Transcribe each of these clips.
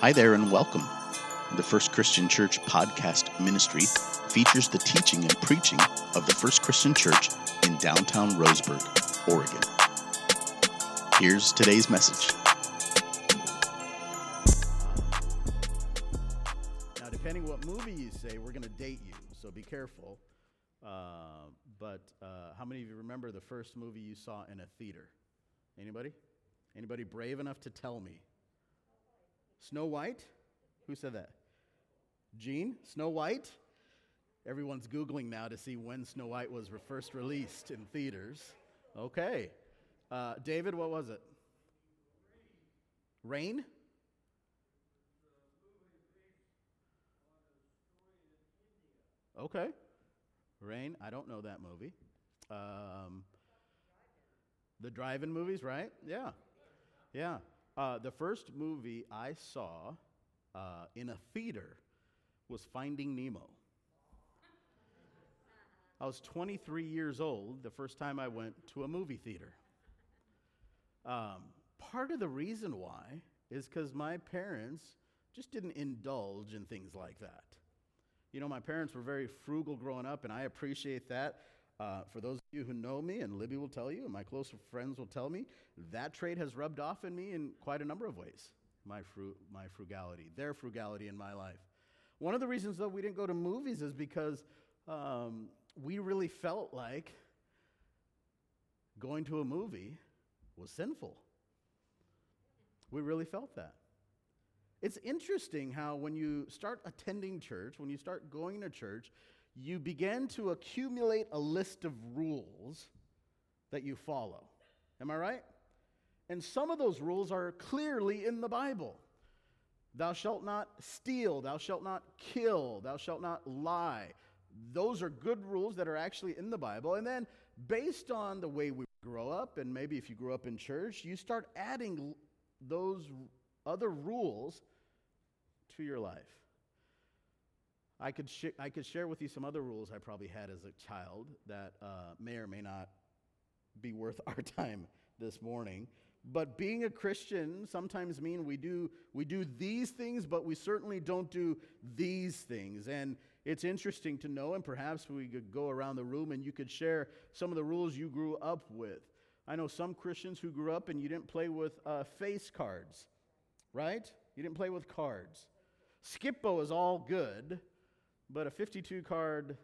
Hi there and welcome. The First Christian Church podcast ministry features the teaching and preaching of the First Christian Church in downtown Roseburg, Oregon. Here's today's message. Now, depending what movie you say, we're going to date you, so be careful. Uh, but uh, how many of you remember the first movie you saw in a theater? Anybody? Anybody brave enough to tell me? Snow White? Who said that? Gene? Snow White? Everyone's Googling now to see when Snow White was first released in theaters. Okay. Uh, David, what was it? Rain? Okay. Rain, I don't know that movie. Um, the drive-in movies, right? Yeah, yeah. Uh, the first movie I saw uh, in a theater was Finding Nemo. I was 23 years old the first time I went to a movie theater. Um, part of the reason why is because my parents just didn't indulge in things like that. You know, my parents were very frugal growing up, and I appreciate that. Uh, for those of you who know me, and Libby will tell you, and my close friends will tell me, that trait has rubbed off in me in quite a number of ways. My, fru- my frugality, their frugality in my life. One of the reasons that we didn't go to movies is because um, we really felt like going to a movie was sinful. We really felt that. It's interesting how when you start attending church, when you start going to church, you begin to accumulate a list of rules that you follow. Am I right? And some of those rules are clearly in the Bible. Thou shalt not steal, thou shalt not kill, thou shalt not lie. Those are good rules that are actually in the Bible. And then, based on the way we grow up, and maybe if you grew up in church, you start adding those other rules to your life. I could, sh- I could share with you some other rules I probably had as a child that uh, may or may not be worth our time this morning. But being a Christian sometimes mean we do we do these things, but we certainly don't do these things. And it's interesting to know, and perhaps we could go around the room and you could share some of the rules you grew up with. I know some Christians who grew up and you didn't play with uh, face cards, right? You didn't play with cards. Skip-Bo is all good, but a 52 card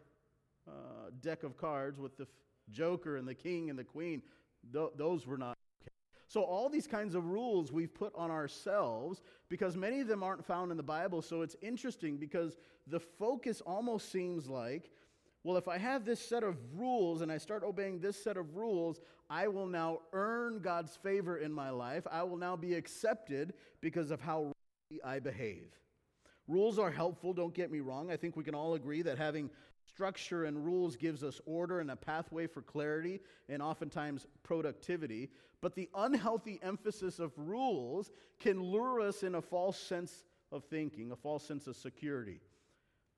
uh, deck of cards with the Joker and the King and the Queen, th- those were not okay. So, all these kinds of rules we've put on ourselves because many of them aren't found in the Bible. So, it's interesting because the focus almost seems like, well, if I have this set of rules and I start obeying this set of rules, I will now earn God's favor in my life. I will now be accepted because of how I behave. Rules are helpful, don't get me wrong. I think we can all agree that having structure and rules gives us order and a pathway for clarity and oftentimes productivity. But the unhealthy emphasis of rules can lure us in a false sense of thinking, a false sense of security.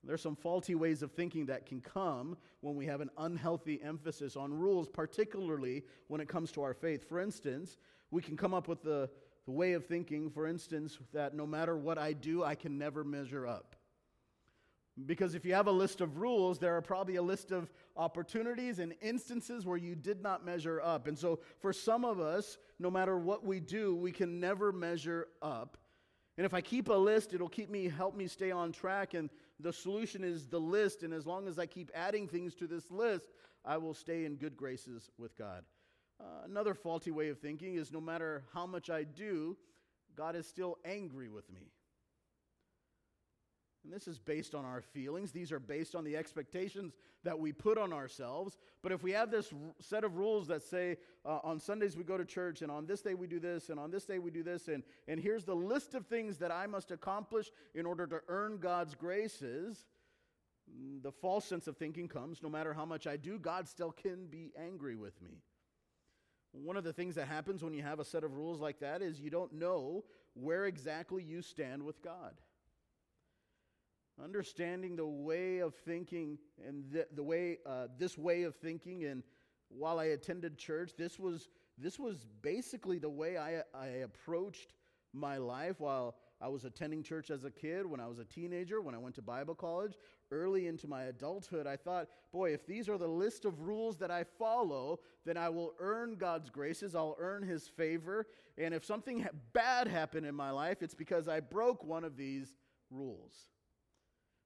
There's some faulty ways of thinking that can come when we have an unhealthy emphasis on rules, particularly when it comes to our faith. For instance, we can come up with the the way of thinking, for instance, that no matter what I do, I can never measure up. Because if you have a list of rules, there are probably a list of opportunities and instances where you did not measure up. And so, for some of us, no matter what we do, we can never measure up. And if I keep a list, it'll keep me, help me stay on track. And the solution is the list. And as long as I keep adding things to this list, I will stay in good graces with God. Uh, another faulty way of thinking is no matter how much I do, God is still angry with me. And this is based on our feelings. These are based on the expectations that we put on ourselves. But if we have this r- set of rules that say uh, on Sundays we go to church, and on this day we do this, and on this day we do this, and, and here's the list of things that I must accomplish in order to earn God's graces, mm, the false sense of thinking comes no matter how much I do, God still can be angry with me. One of the things that happens when you have a set of rules like that is you don't know where exactly you stand with God. Understanding the way of thinking and the, the way, uh, this way of thinking, and while I attended church, this was, this was basically the way I, I approached my life while I was attending church as a kid, when I was a teenager, when I went to Bible college, early into my adulthood, I thought, boy, if these are the list of rules that I follow, then I will earn God's graces, I'll earn His favor. And if something bad happened in my life, it's because I broke one of these rules.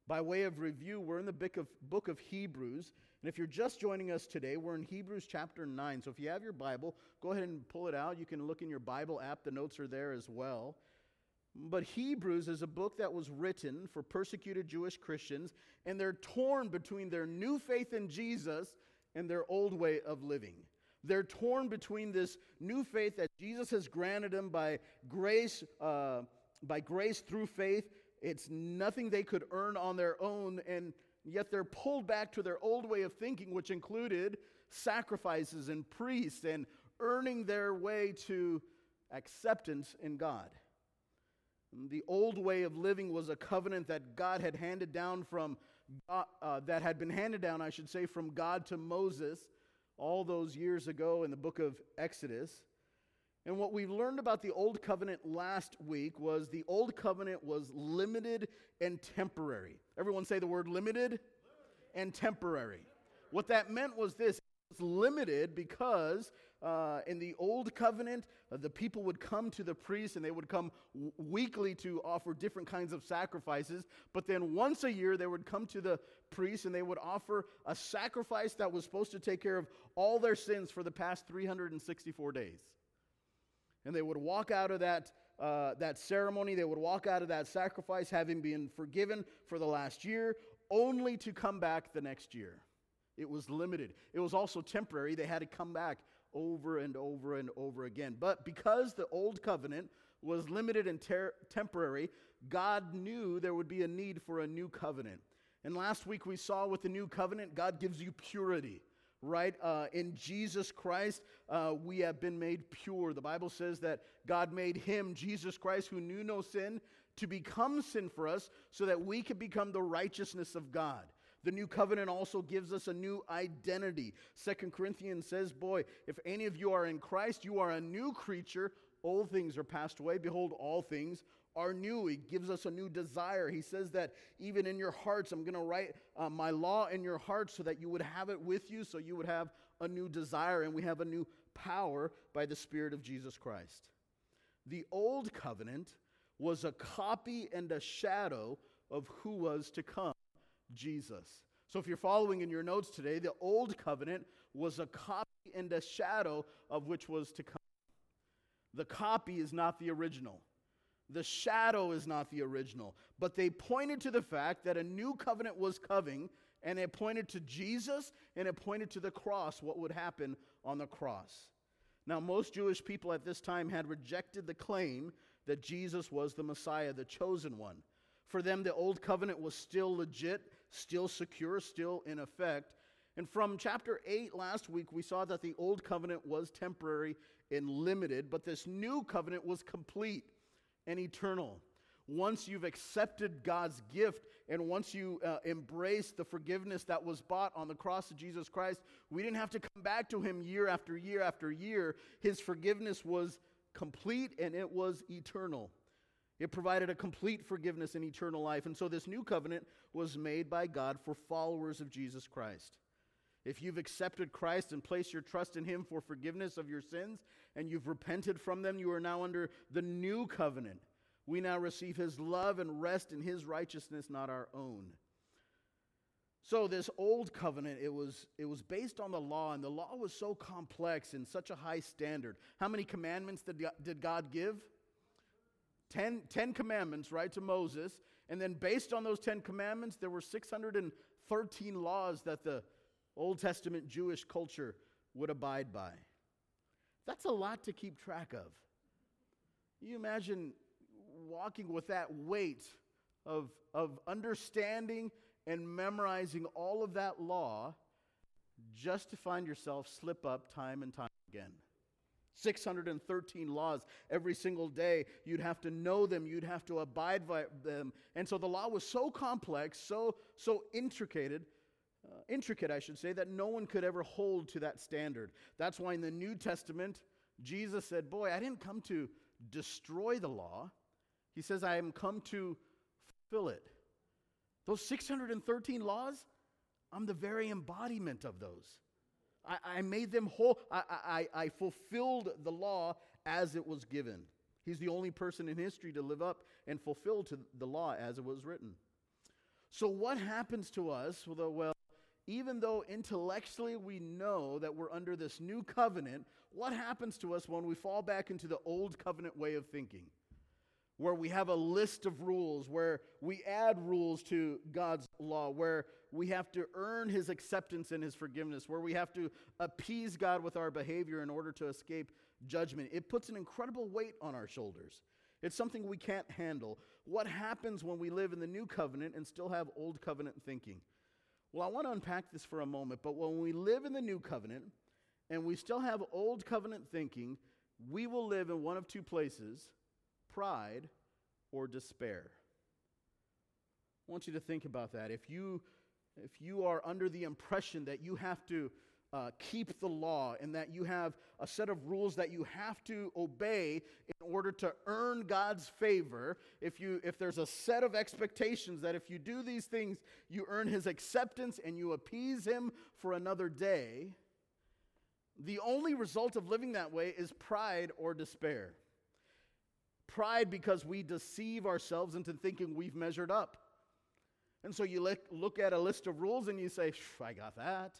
By way of review, we're in the book of, Hebrews. And if you're just joining us today, we're in Hebrews chapter 9. So if you have your Bible, go ahead and pull it out. You can look in your Bible app, the notes are there as well. But Hebrews is a book that was written for persecuted Jewish Christians, and they're torn between their new faith in Jesus and their old way of living. They're torn between this new faith that Jesus has granted them by grace, uh, by grace through faith. It's nothing they could earn on their own, and yet they're pulled back to their old way of thinking, which included sacrifices and priests and earning their way to acceptance in God. The old way of living was a covenant that God had handed down from God, uh, that had been handed down, I should say, from God to Moses all those years ago in the book of Exodus. And what we learned about the old covenant last week was the old covenant was limited and temporary. Everyone say the word limited and temporary. What that meant was this limited because uh, in the old covenant, uh, the people would come to the priest and they would come w- weekly to offer different kinds of sacrifices. But then once a year, they would come to the priest and they would offer a sacrifice that was supposed to take care of all their sins for the past 364 days. And they would walk out of that, uh, that ceremony, they would walk out of that sacrifice having been forgiven for the last year, only to come back the next year. It was limited. It was also temporary. They had to come back over and over and over again. But because the old covenant was limited and ter- temporary, God knew there would be a need for a new covenant. And last week we saw with the new covenant, God gives you purity, right? Uh, in Jesus Christ, uh, we have been made pure. The Bible says that God made him, Jesus Christ, who knew no sin, to become sin for us so that we could become the righteousness of God. The new covenant also gives us a new identity. Second Corinthians says, Boy, if any of you are in Christ, you are a new creature. Old things are passed away. Behold, all things are new. He gives us a new desire. He says that even in your hearts, I'm going to write uh, my law in your hearts so that you would have it with you, so you would have a new desire, and we have a new power by the Spirit of Jesus Christ. The old covenant was a copy and a shadow of who was to come. Jesus. So if you're following in your notes today, the old covenant was a copy and a shadow of which was to come. The copy is not the original. The shadow is not the original. But they pointed to the fact that a new covenant was coming, and it pointed to Jesus and it pointed to the cross, what would happen on the cross. Now, most Jewish people at this time had rejected the claim that Jesus was the Messiah, the chosen one. For them, the old covenant was still legit still secure, still in effect. And from chapter 8 last week, we saw that the old covenant was temporary and limited, but this new covenant was complete and eternal. Once you've accepted God's gift and once you uh, embrace the forgiveness that was bought on the cross of Jesus Christ, we didn't have to come back to Him year after year after year. His forgiveness was complete and it was eternal. It provided a complete forgiveness and eternal life. And so this new covenant was made by God for followers of Jesus Christ. If you've accepted Christ and placed your trust in Him for forgiveness of your sins and you've repented from them, you are now under the new covenant. We now receive His love and rest in His righteousness, not our own. So this old covenant, it was, it was based on the law, and the law was so complex and such a high standard. How many commandments did, did God give? Ten, ten commandments, right, to Moses. And then based on those 10 commandments, there were 613 laws that the Old Testament Jewish culture would abide by. That's a lot to keep track of. You imagine walking with that weight of, of understanding and memorizing all of that law just to find yourself slip up time and time again. 613 laws every single day. You'd have to know them, you'd have to abide by them. And so the law was so complex, so, so intricate, uh, intricate, I should say, that no one could ever hold to that standard. That's why in the New Testament, Jesus said, Boy, I didn't come to destroy the law, He says, I am come to fulfill it. Those 613 laws, I'm the very embodiment of those. I, I made them whole. I, I, I fulfilled the law as it was given. He's the only person in history to live up and fulfill to the law as it was written. So, what happens to us? Well, well, even though intellectually we know that we're under this new covenant, what happens to us when we fall back into the old covenant way of thinking? Where we have a list of rules, where we add rules to God's law, where we have to earn His acceptance and His forgiveness, where we have to appease God with our behavior in order to escape judgment. It puts an incredible weight on our shoulders. It's something we can't handle. What happens when we live in the new covenant and still have old covenant thinking? Well, I want to unpack this for a moment, but when we live in the new covenant and we still have old covenant thinking, we will live in one of two places pride or despair. I want you to think about that. If you, if you are under the impression that you have to uh, keep the law and that you have a set of rules that you have to obey in order to earn God's favor, if, you, if there's a set of expectations that if you do these things, you earn his acceptance and you appease him for another day, the only result of living that way is pride or despair. Pride because we deceive ourselves into thinking we've measured up. And so you look, at a list of rules and you say, I got that.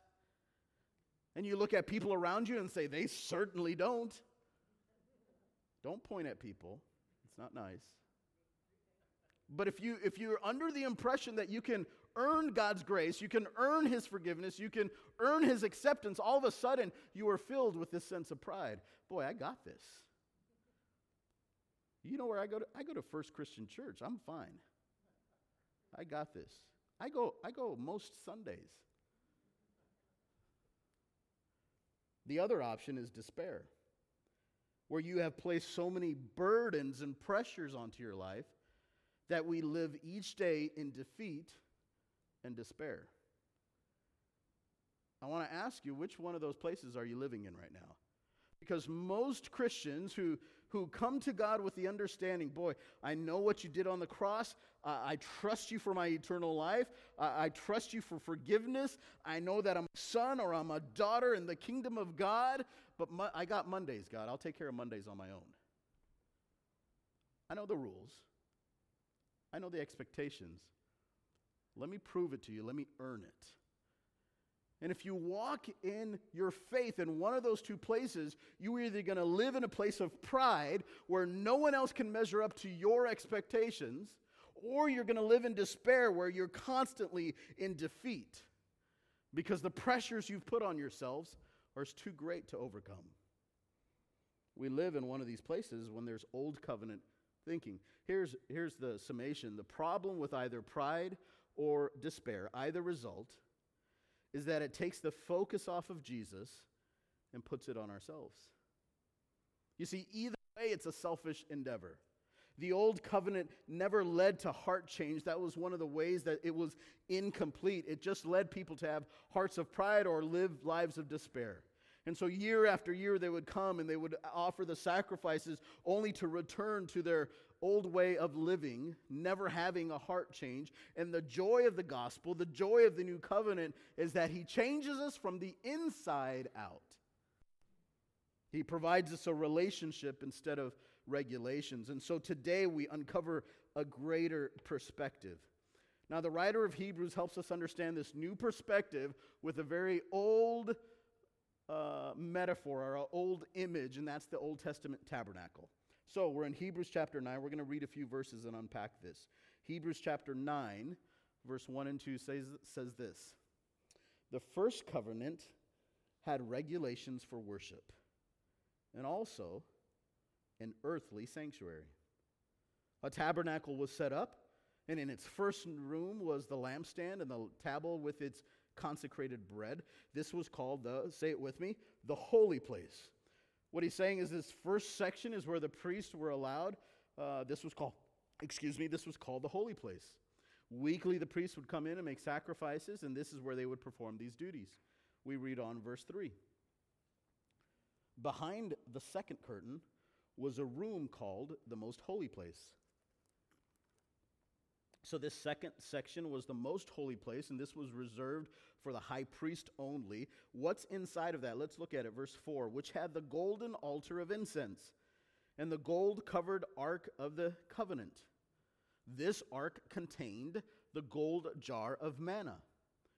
And you look at people around you and say, they certainly don't. Don't point at people, it's not nice. But if, you, if you're under the impression that you can earn God's grace, you can earn His forgiveness, you can earn His acceptance, all of a sudden you are filled with this sense of pride. Boy, I got this. You know where I go to? I go to First Christian Church. I'm fine. I got this. I go, I go most Sundays. The other option is despair, where you have placed so many burdens and pressures onto your life that we live each day in defeat and despair. I want to ask you, which one of those places are you living in right now? Because most Christians who, who come to God with the understanding, boy, I know what you did on the cross. Uh, I trust you for my eternal life. Uh, I trust you for forgiveness. I know that I'm a son or I'm a daughter in the kingdom of God, but mo- I got Mondays, God. I'll take care of Mondays on my own. I know the rules, I know the expectations. Let me prove it to you, let me earn it. And if you walk in your faith in one of those two places, you're either going to live in a place of pride where no one else can measure up to your expectations, or you're going to live in despair where you're constantly in defeat because the pressures you've put on yourselves are too great to overcome. We live in one of these places when there's old covenant thinking. Here's, here's the summation the problem with either pride or despair, either result, is that it takes the focus off of Jesus and puts it on ourselves. You see, either way, it's a selfish endeavor. The old covenant never led to heart change. That was one of the ways that it was incomplete. It just led people to have hearts of pride or live lives of despair. And so, year after year, they would come and they would offer the sacrifices only to return to their old way of living, never having a heart change. And the joy of the gospel, the joy of the new covenant, is that He changes us from the inside out. He provides us a relationship instead of regulations. And so today we uncover a greater perspective. Now, the writer of Hebrews helps us understand this new perspective with a very old uh, metaphor or an old image, and that's the Old Testament tabernacle. So we're in Hebrews chapter 9. We're going to read a few verses and unpack this. Hebrews chapter 9, verse 1 and 2 says, says this The first covenant had regulations for worship and also an earthly sanctuary. A tabernacle was set up, and in its first room was the lampstand and the table with its consecrated bread. This was called the, say it with me, the holy place. What he's saying is this first section is where the priests were allowed. Uh, this was called, excuse me, this was called the holy place. Weekly, the priests would come in and make sacrifices, and this is where they would perform these duties. We read on verse 3. Behind the second curtain was a room called the most holy place. So, this second section was the most holy place, and this was reserved for the high priest only. What's inside of that? Let's look at it. Verse 4 which had the golden altar of incense and the gold covered ark of the covenant. This ark contained the gold jar of manna,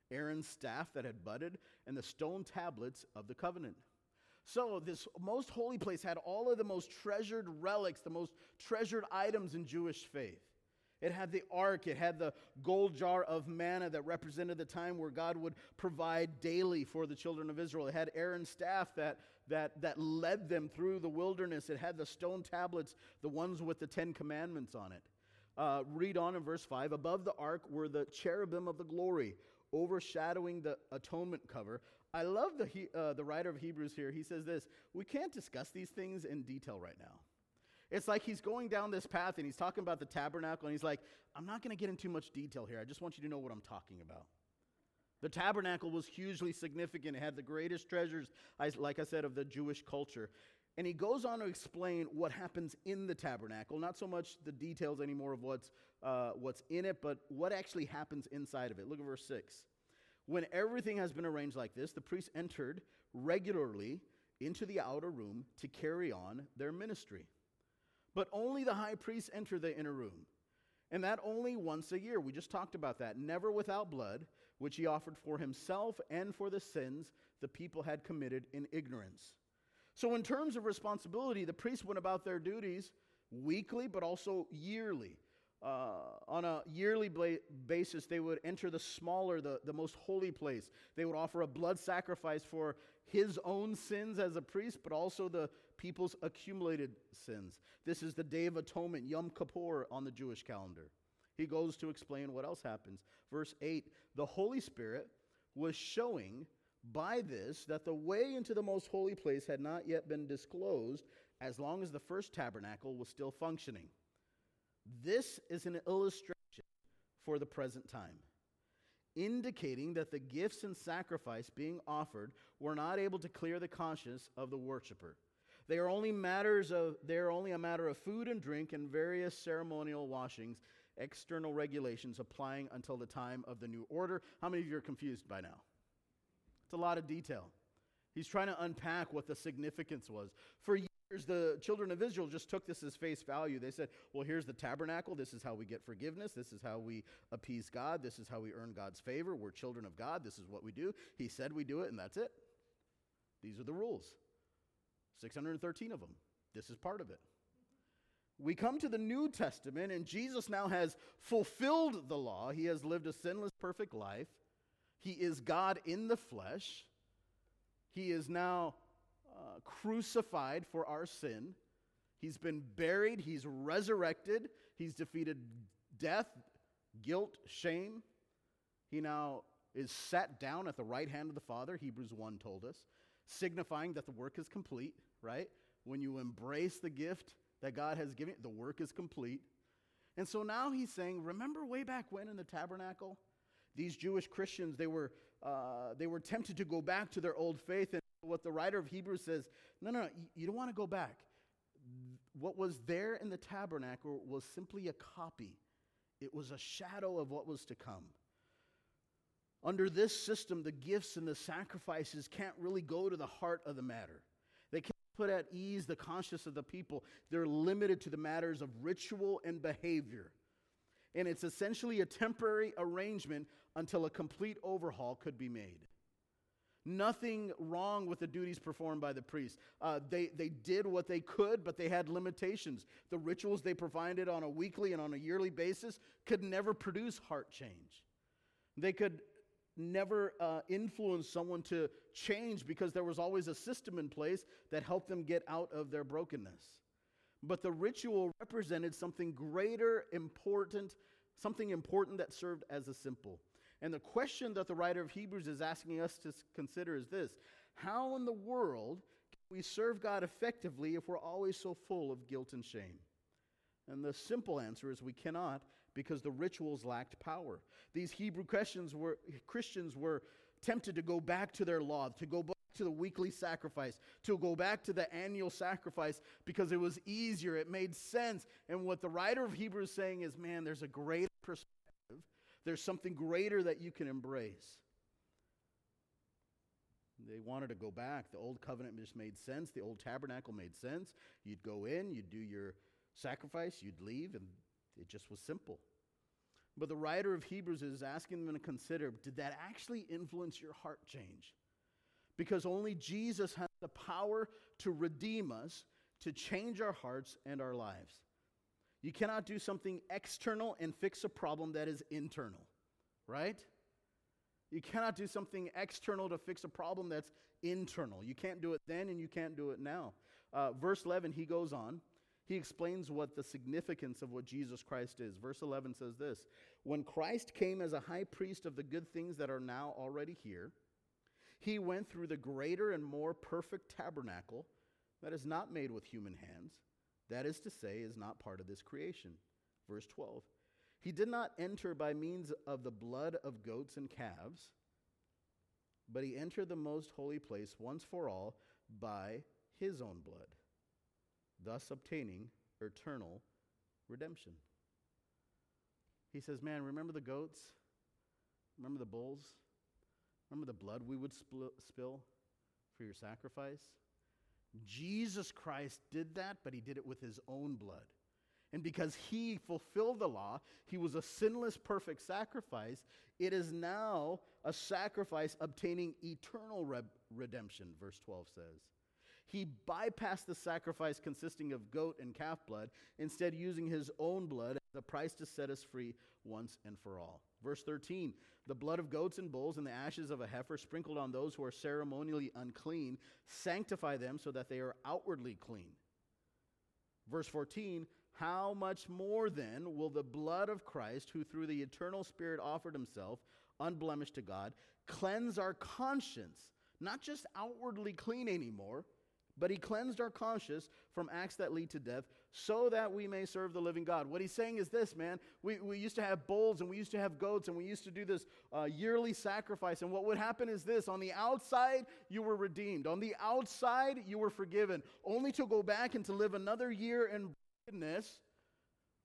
Aaron's staff that had budded, and the stone tablets of the covenant. So, this most holy place had all of the most treasured relics, the most treasured items in Jewish faith. It had the ark, it had the gold jar of manna that represented the time where God would provide daily for the children of Israel. It had Aaron's staff that, that, that led them through the wilderness. It had the stone tablets, the ones with the Ten Commandments on it. Uh, read on in verse 5 Above the ark were the cherubim of the glory, overshadowing the atonement cover. I love the, uh, the writer of Hebrews here. He says this We can't discuss these things in detail right now. It's like he's going down this path and he's talking about the tabernacle, and he's like, I'm not going to get into too much detail here. I just want you to know what I'm talking about. The tabernacle was hugely significant. It had the greatest treasures, like I said, of the Jewish culture. And he goes on to explain what happens in the tabernacle, not so much the details anymore of what's, uh, what's in it, but what actually happens inside of it. Look at verse 6. When everything has been arranged like this, the priests entered regularly into the outer room to carry on their ministry. But only the high priest enter the inner room, and that only once a year. We just talked about that. Never without blood, which he offered for himself and for the sins the people had committed in ignorance. So, in terms of responsibility, the priests went about their duties weekly, but also yearly. Uh, on a yearly bla- basis, they would enter the smaller, the, the most holy place. They would offer a blood sacrifice for his own sins as a priest, but also the people's accumulated sins. This is the Day of Atonement, Yom Kippur, on the Jewish calendar. He goes to explain what else happens. Verse 8 The Holy Spirit was showing by this that the way into the most holy place had not yet been disclosed as long as the first tabernacle was still functioning. This is an illustration for the present time, indicating that the gifts and sacrifice being offered were not able to clear the conscience of the worshiper. They are only matters of they are only a matter of food and drink and various ceremonial washings, external regulations applying until the time of the new order. How many of you are confused by now? It's a lot of detail. He's trying to unpack what the significance was. For years, the children of Israel just took this as face value. They said, well, here's the tabernacle. This is how we get forgiveness. This is how we appease God. This is how we earn God's favor. We're children of God. This is what we do. He said we do it, and that's it. These are the rules 613 of them. This is part of it. We come to the New Testament, and Jesus now has fulfilled the law. He has lived a sinless, perfect life. He is God in the flesh. He is now uh, crucified for our sin. He's been buried. He's resurrected. He's defeated death, guilt, shame. He now is sat down at the right hand of the Father, Hebrews 1 told us, signifying that the work is complete, right? When you embrace the gift that God has given, the work is complete. And so now he's saying, remember way back when in the tabernacle? These Jewish Christians, they were, uh, they were tempted to go back to their old faith. And what the writer of Hebrews says, no, no, no, you don't want to go back. What was there in the tabernacle was simply a copy, it was a shadow of what was to come. Under this system, the gifts and the sacrifices can't really go to the heart of the matter. They can't put at ease the conscience of the people. They're limited to the matters of ritual and behavior and it's essentially a temporary arrangement until a complete overhaul could be made. Nothing wrong with the duties performed by the priests. Uh, they, they did what they could, but they had limitations. The rituals they provided on a weekly and on a yearly basis could never produce heart change. They could never uh, influence someone to change because there was always a system in place that helped them get out of their brokenness. But the ritual represented something greater, important, something important that served as a symbol. And the question that the writer of Hebrews is asking us to consider is this How in the world can we serve God effectively if we're always so full of guilt and shame? And the simple answer is we cannot because the rituals lacked power. These Hebrew Christians were, Christians were tempted to go back to their law, to go back to the weekly sacrifice, to go back to the annual sacrifice because it was easier, it made sense. And what the writer of Hebrews is saying is, man, there's a greater perspective, there's something greater that you can embrace. They wanted to go back. The old covenant just made sense. The old tabernacle made sense. You'd go in, you'd do your sacrifice, you'd leave, and it just was simple. But the writer of Hebrews is asking them to consider did that actually influence your heart change? Because only Jesus has the power to redeem us, to change our hearts and our lives. You cannot do something external and fix a problem that is internal, right? You cannot do something external to fix a problem that's internal. You can't do it then and you can't do it now. Uh, verse 11, he goes on. He explains what the significance of what Jesus Christ is. Verse 11 says this When Christ came as a high priest of the good things that are now already here, he went through the greater and more perfect tabernacle that is not made with human hands that is to say, is not part of this creation. Verse 12. He did not enter by means of the blood of goats and calves, but he entered the most holy place once for all by his own blood, thus obtaining eternal redemption. He says, Man, remember the goats? Remember the bulls? Remember the blood we would spill for your sacrifice? Jesus Christ did that, but he did it with his own blood. And because he fulfilled the law, he was a sinless, perfect sacrifice. It is now a sacrifice obtaining eternal re- redemption, verse 12 says. He bypassed the sacrifice consisting of goat and calf blood, instead, using his own blood as a price to set us free once and for all. Verse 13 The blood of goats and bulls and the ashes of a heifer sprinkled on those who are ceremonially unclean sanctify them so that they are outwardly clean. Verse 14 How much more then will the blood of Christ, who through the eternal Spirit offered himself unblemished to God, cleanse our conscience, not just outwardly clean anymore? But he cleansed our conscience from acts that lead to death so that we may serve the living God. What he's saying is this, man. We, we used to have bulls and we used to have goats and we used to do this uh, yearly sacrifice. And what would happen is this on the outside, you were redeemed. On the outside, you were forgiven, only to go back and to live another year in brokenness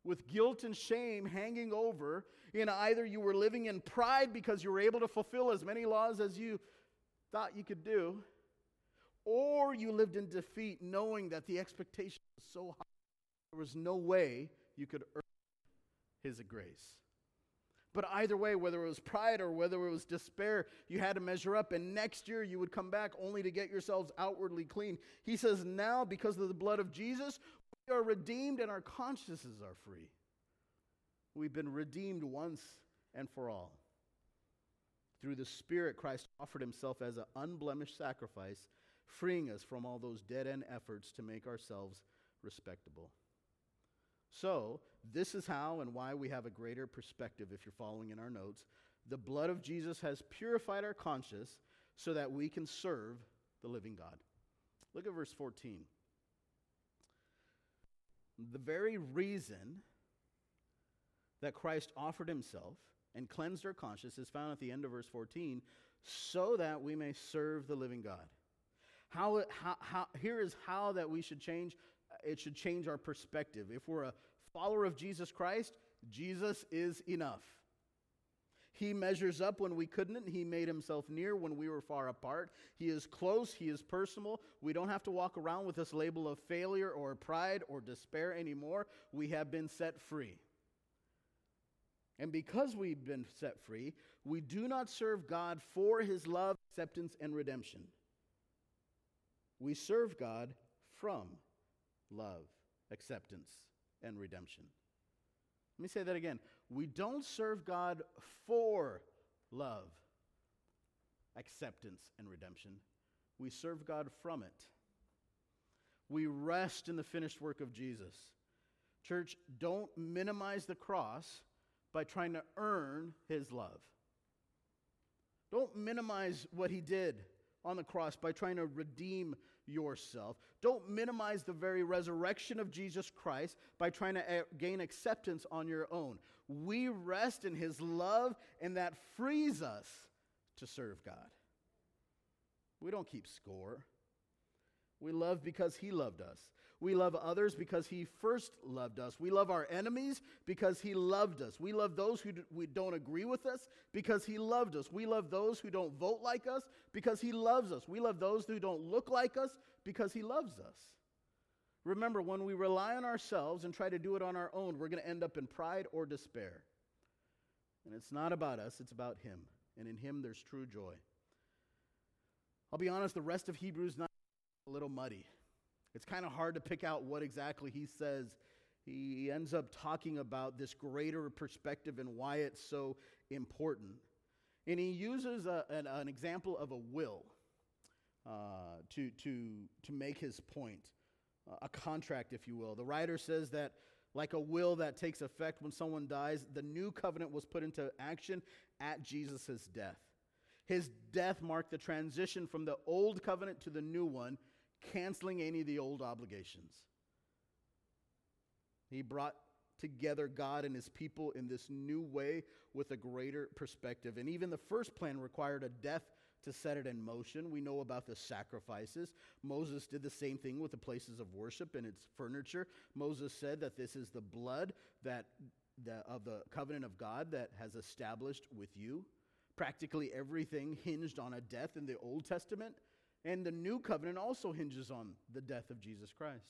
with guilt and shame hanging over. In either you were living in pride because you were able to fulfill as many laws as you thought you could do or you lived in defeat knowing that the expectation was so high, there was no way you could earn His grace. But either way, whether it was pride or whether it was despair, you had to measure up, and next year you would come back only to get yourselves outwardly clean. He says, Now, because of the blood of Jesus, we are redeemed and our consciences are free. We've been redeemed once and for all. Through the Spirit, Christ offered himself as an unblemished sacrifice freeing us from all those dead end efforts to make ourselves respectable. So, this is how and why we have a greater perspective if you're following in our notes. The blood of Jesus has purified our conscience so that we can serve the living God. Look at verse 14. The very reason that Christ offered himself and cleansed our conscience is found at the end of verse 14 so that we may serve the living God. How, how, how, here is how that we should change. Uh, it should change our perspective. If we're a follower of Jesus Christ, Jesus is enough. He measures up when we couldn't. He made himself near when we were far apart. He is close. He is personal. We don't have to walk around with this label of failure or pride or despair anymore. We have been set free. And because we've been set free, we do not serve God for his love, acceptance, and redemption. We serve God from love, acceptance, and redemption. Let me say that again. We don't serve God for love, acceptance, and redemption. We serve God from it. We rest in the finished work of Jesus. Church, don't minimize the cross by trying to earn his love. Don't minimize what he did on the cross by trying to redeem yourself. Don't minimize the very resurrection of Jesus Christ by trying to eh, gain acceptance on your own. We rest in his love, and that frees us to serve God. We don't keep score. We love because he loved us. We love others because he first loved us. We love our enemies because he loved us. We love those who we don't agree with us because he loved us. We love those who don't vote like us because he loves us. We love those who don't look like us because he loves us. Remember, when we rely on ourselves and try to do it on our own, we're going to end up in pride or despair. And it's not about us, it's about him. And in him, there's true joy. I'll be honest, the rest of Hebrews 9 a little muddy. It's kind of hard to pick out what exactly he says. He ends up talking about this greater perspective and why it's so important. And he uses a, an, an, example of a will uh, to, to, to make his point, uh, a contract, if you will. The writer says that, like a will that takes effect when someone dies, the new covenant was put into action at Jesus' death. His death marked the transition from the old covenant to the new one canceling any of the old obligations. He brought together God and his people in this new way with a greater perspective. And even the first plan required a death to set it in motion. We know about the sacrifices. Moses did the same thing with the places of worship and its furniture. Moses said that this is the blood that, that of the covenant of God that has established with you. Practically everything hinged on a death in the Old Testament and the new covenant also hinges on the death of Jesus Christ.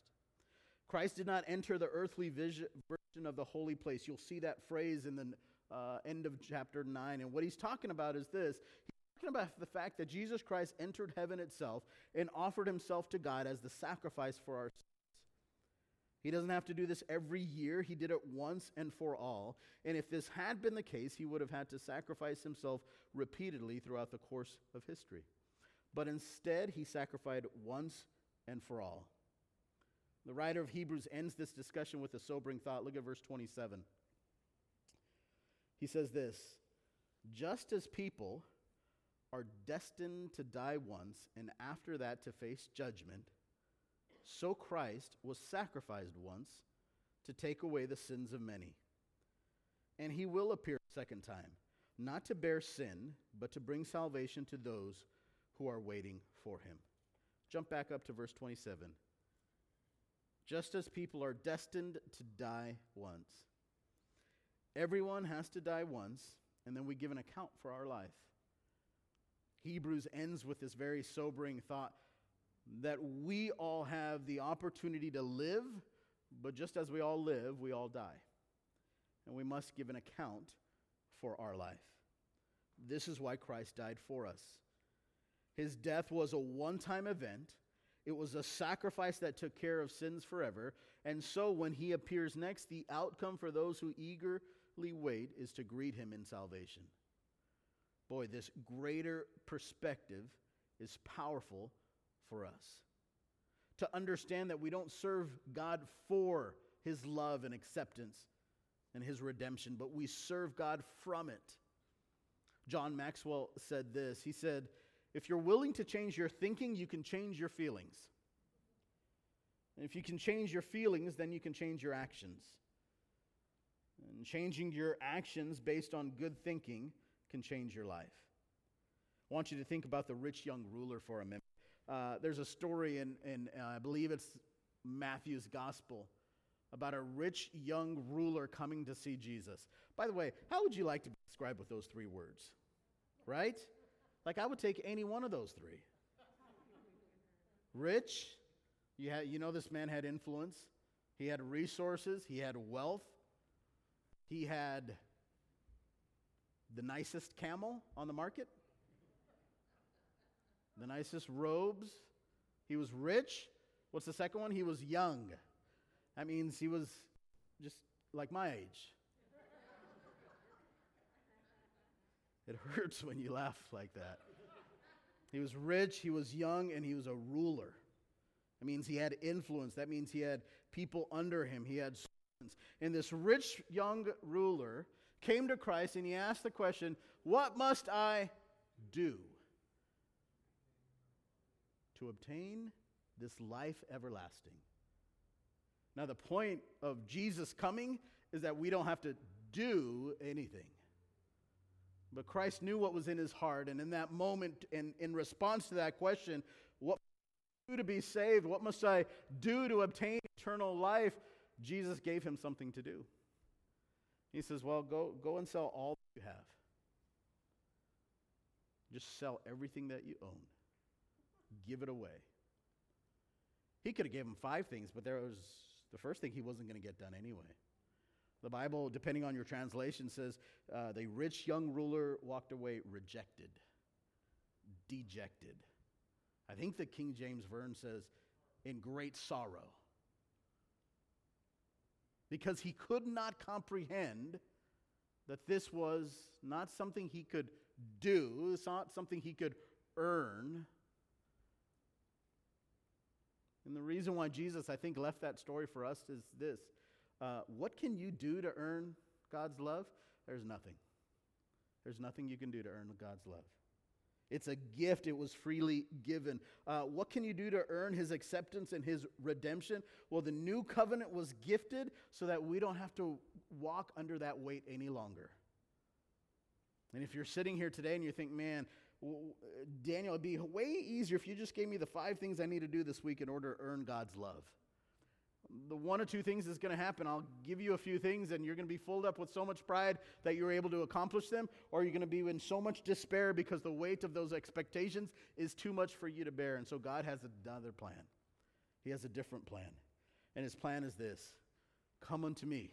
Christ did not enter the earthly vision, version of the holy place. You'll see that phrase in the uh, end of chapter 9. And what he's talking about is this He's talking about the fact that Jesus Christ entered heaven itself and offered himself to God as the sacrifice for our sins. He doesn't have to do this every year. He did it once and for all. And if this had been the case, he would have had to sacrifice himself repeatedly throughout the course of history but instead he sacrificed once and for all. The writer of Hebrews ends this discussion with a sobering thought. Look at verse 27. He says this Just as people are destined to die once and after that to face judgment, so Christ was sacrificed once to take away the sins of many. And he will appear a second time, not to bear sin, but to bring salvation to those who are waiting for him. Jump back up to verse 27. Just as people are destined to die once, everyone has to die once, and then we give an account for our life. Hebrews ends with this very sobering thought that we all have the opportunity to live, but just as we all live, we all die. And we must give an account for our life. This is why Christ died for us. His death was a one time event, it was a sacrifice that took care of sins forever. And so when he appears next, the outcome for those who eagerly wait is to greet him in salvation. Boy, this greater perspective is powerful for us. To understand that we don't serve God for his love and acceptance and his redemption, but we serve God from it. John Maxwell said this. He said, if you're willing to change your thinking, you can change your feelings. And if you can change your feelings, then you can change your actions. And changing your actions based on good thinking can change your life. I want you to think about the rich young ruler for a minute. Uh, there's a story in, in uh, I believe it's Matthew's gospel, about a rich young ruler coming to see Jesus. By the way, how would you like to be described with those three words? Right? Like, I would take any one of those three. Rich, you, had, you know, this man had influence, he had resources, he had wealth, he had the nicest camel on the market, the nicest robes. He was rich. What's the second one? He was young. That means he was just like my age. It hurts when you laugh like that. He was rich, he was young, and he was a ruler. That means he had influence. That means he had people under him. He had servants. And this rich young ruler came to Christ and he asked the question, What must I do to obtain this life everlasting? Now, the point of Jesus coming is that we don't have to do anything. But Christ knew what was in his heart. And in that moment, in, in response to that question, what do to be saved? What must I do to obtain eternal life? Jesus gave him something to do. He says, Well, go, go and sell all that you have. Just sell everything that you own, give it away. He could have given him five things, but there was the first thing he wasn't going to get done anyway. The Bible, depending on your translation, says uh, the rich young ruler walked away rejected, dejected. I think the King James Version says in great sorrow. Because he could not comprehend that this was not something he could do, it's not something he could earn. And the reason why Jesus, I think, left that story for us is this uh, What can you do to earn God's love? There's nothing. There's nothing you can do to earn God's love. It's a gift, it was freely given. Uh, what can you do to earn his acceptance and his redemption? Well, the new covenant was gifted so that we don't have to walk under that weight any longer. And if you're sitting here today and you think, man, Daniel, it'd be way easier if you just gave me the five things I need to do this week in order to earn God's love. The one or two things is going to happen. I'll give you a few things, and you're going to be filled up with so much pride that you're able to accomplish them, or you're going to be in so much despair because the weight of those expectations is too much for you to bear. And so God has another plan. He has a different plan. And his plan is this Come unto me,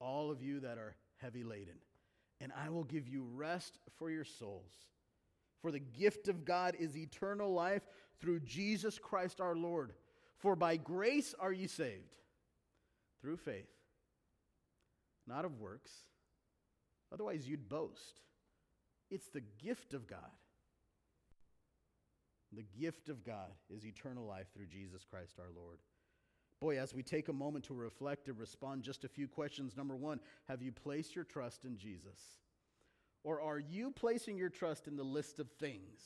all of you that are heavy laden, and I will give you rest for your souls. For the gift of God is eternal life through Jesus Christ our Lord. For by grace are ye saved, through faith, not of works. Otherwise, you'd boast. It's the gift of God. The gift of God is eternal life through Jesus Christ our Lord. Boy, as we take a moment to reflect and respond, just a few questions. Number one, have you placed your trust in Jesus? Or are you placing your trust in the list of things?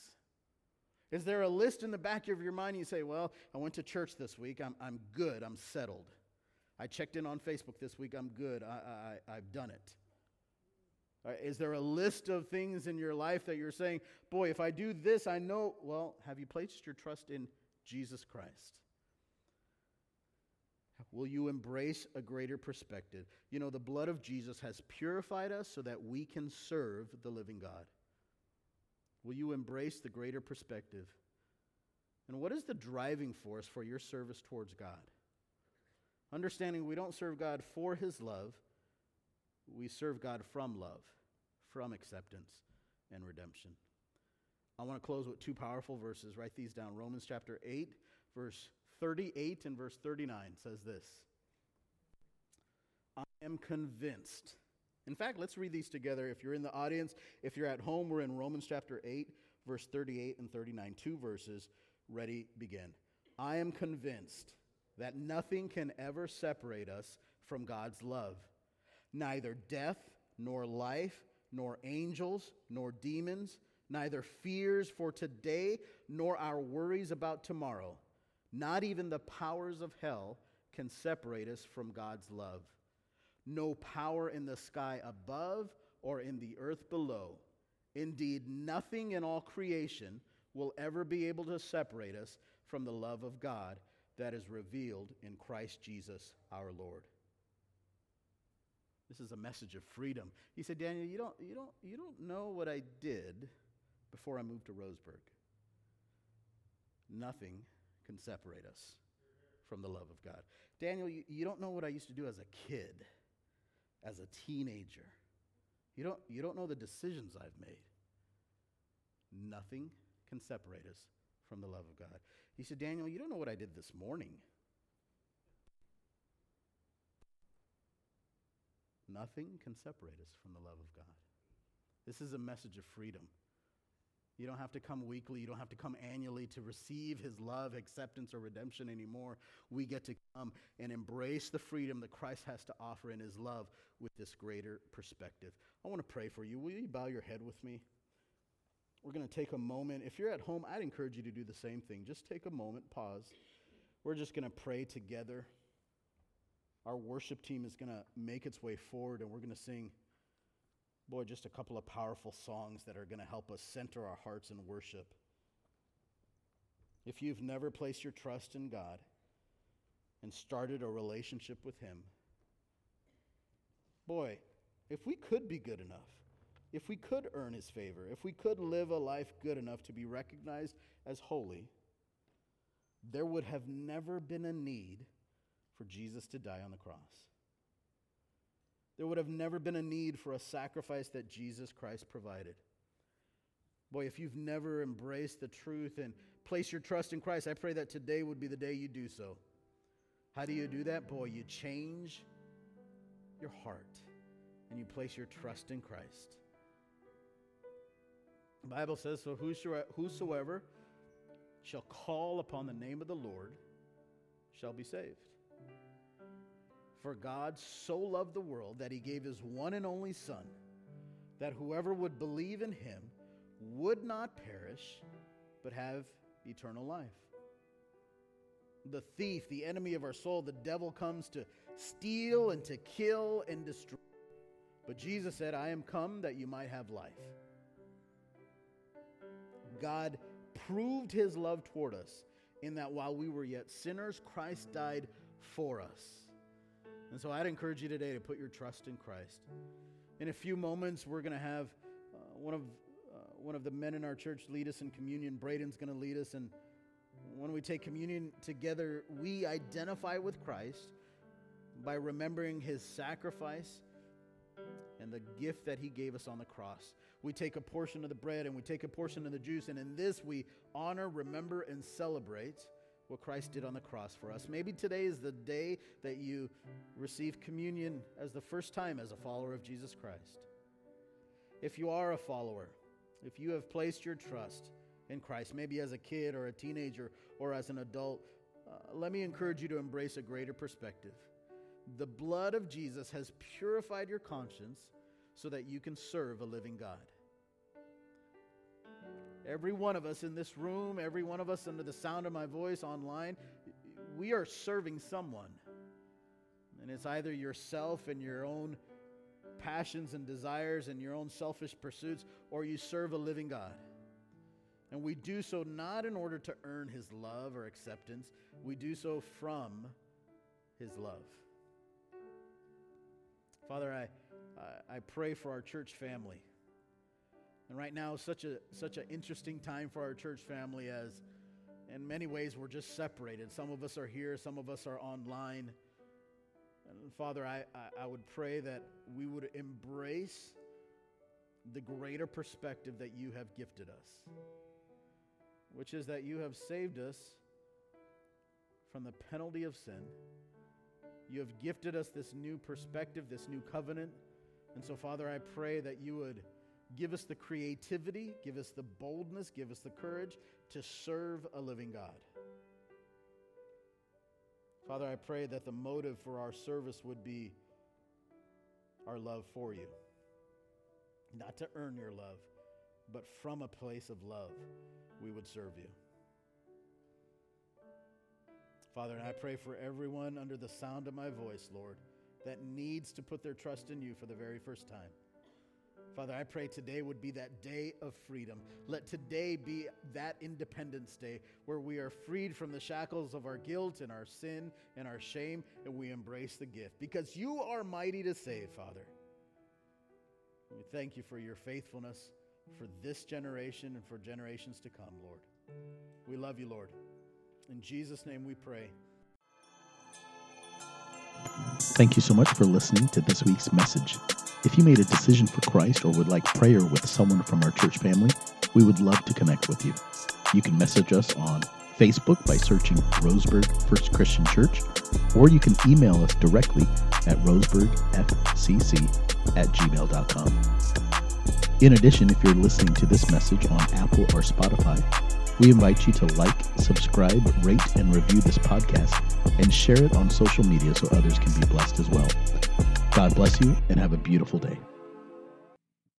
Is there a list in the back of your mind? You say, Well, I went to church this week. I'm, I'm good. I'm settled. I checked in on Facebook this week. I'm good. I, I, I've done it. Right, is there a list of things in your life that you're saying, Boy, if I do this, I know? Well, have you placed your trust in Jesus Christ? Will you embrace a greater perspective? You know, the blood of Jesus has purified us so that we can serve the living God. Will you embrace the greater perspective? And what is the driving force for your service towards God? Understanding we don't serve God for his love, we serve God from love, from acceptance and redemption. I want to close with two powerful verses. Write these down. Romans chapter 8, verse 38 and verse 39 says this I am convinced. In fact, let's read these together. If you're in the audience, if you're at home, we're in Romans chapter 8, verse 38 and 39, two verses. Ready, begin. I am convinced that nothing can ever separate us from God's love. Neither death, nor life, nor angels, nor demons, neither fears for today, nor our worries about tomorrow not even the powers of hell can separate us from God's love. No power in the sky above or in the earth below. Indeed, nothing in all creation will ever be able to separate us from the love of God that is revealed in Christ Jesus our Lord. This is a message of freedom. He said, Daniel, you don't, you don't, you don't know what I did before I moved to Roseburg. Nothing can separate us from the love of God. Daniel, you, you don't know what I used to do as a kid, as a teenager. You don't, you don't know the decisions I've made. Nothing can separate us from the love of God. He said, Daniel, you don't know what I did this morning. Nothing can separate us from the love of God. This is a message of freedom. You don't have to come weekly. You don't have to come annually to receive his love, acceptance, or redemption anymore. We get to come and embrace the freedom that Christ has to offer in his love with this greater perspective. I want to pray for you. Will you bow your head with me? We're going to take a moment. If you're at home, I'd encourage you to do the same thing. Just take a moment, pause. We're just going to pray together. Our worship team is going to make its way forward, and we're going to sing boy, just a couple of powerful songs that are going to help us center our hearts in worship. if you've never placed your trust in God and started a relationship with Him, boy, if we could be good enough, if we could earn His favor, if we could live a life good enough to be recognized as holy, there would have never been a need for Jesus to die on the cross. There would have never been a need for a sacrifice that Jesus Christ provided. Boy, if you've never embraced the truth and placed your trust in Christ, I pray that today would be the day you do so. How do you do that? Boy, you change your heart and you place your trust in Christ. The Bible says, So whosoever shall call upon the name of the Lord shall be saved. For God so loved the world that he gave his one and only Son, that whoever would believe in him would not perish, but have eternal life. The thief, the enemy of our soul, the devil comes to steal and to kill and destroy. But Jesus said, I am come that you might have life. God proved his love toward us in that while we were yet sinners, Christ died for us. And so I'd encourage you today to put your trust in Christ. In a few moments, we're going to have uh, one of uh, one of the men in our church lead us in communion. Braden's going to lead us, and when we take communion together, we identify with Christ by remembering His sacrifice and the gift that He gave us on the cross. We take a portion of the bread and we take a portion of the juice, and in this we honor, remember, and celebrate what Christ did on the cross for us. Maybe today is the day that you receive communion as the first time as a follower of Jesus Christ. If you are a follower, if you have placed your trust in Christ, maybe as a kid or a teenager or as an adult, uh, let me encourage you to embrace a greater perspective. The blood of Jesus has purified your conscience so that you can serve a living God. Every one of us in this room, every one of us under the sound of my voice online, we are serving someone. And it's either yourself and your own passions and desires and your own selfish pursuits, or you serve a living God. And we do so not in order to earn his love or acceptance, we do so from his love. Father, I, I pray for our church family. And right now, such a such an interesting time for our church family as in many ways we're just separated. Some of us are here, some of us are online. And Father, I, I would pray that we would embrace the greater perspective that you have gifted us, which is that you have saved us from the penalty of sin. You have gifted us this new perspective, this new covenant. And so, Father, I pray that you would Give us the creativity, give us the boldness, give us the courage to serve a living God. Father, I pray that the motive for our service would be our love for you. Not to earn your love, but from a place of love, we would serve you. Father, and I pray for everyone under the sound of my voice, Lord, that needs to put their trust in you for the very first time. Father, I pray today would be that day of freedom. Let today be that Independence Day where we are freed from the shackles of our guilt and our sin and our shame, and we embrace the gift because you are mighty to save, Father. We thank you for your faithfulness for this generation and for generations to come, Lord. We love you, Lord. In Jesus' name we pray. Thank you so much for listening to this week's message. If you made a decision for Christ or would like prayer with someone from our church family, we would love to connect with you. You can message us on Facebook by searching Roseburg First Christian Church, or you can email us directly at roseburgfcc at gmail.com. In addition, if you're listening to this message on Apple or Spotify, we invite you to like, subscribe, rate, and review this podcast and share it on social media so others can be blessed as well. God bless you and have a beautiful day.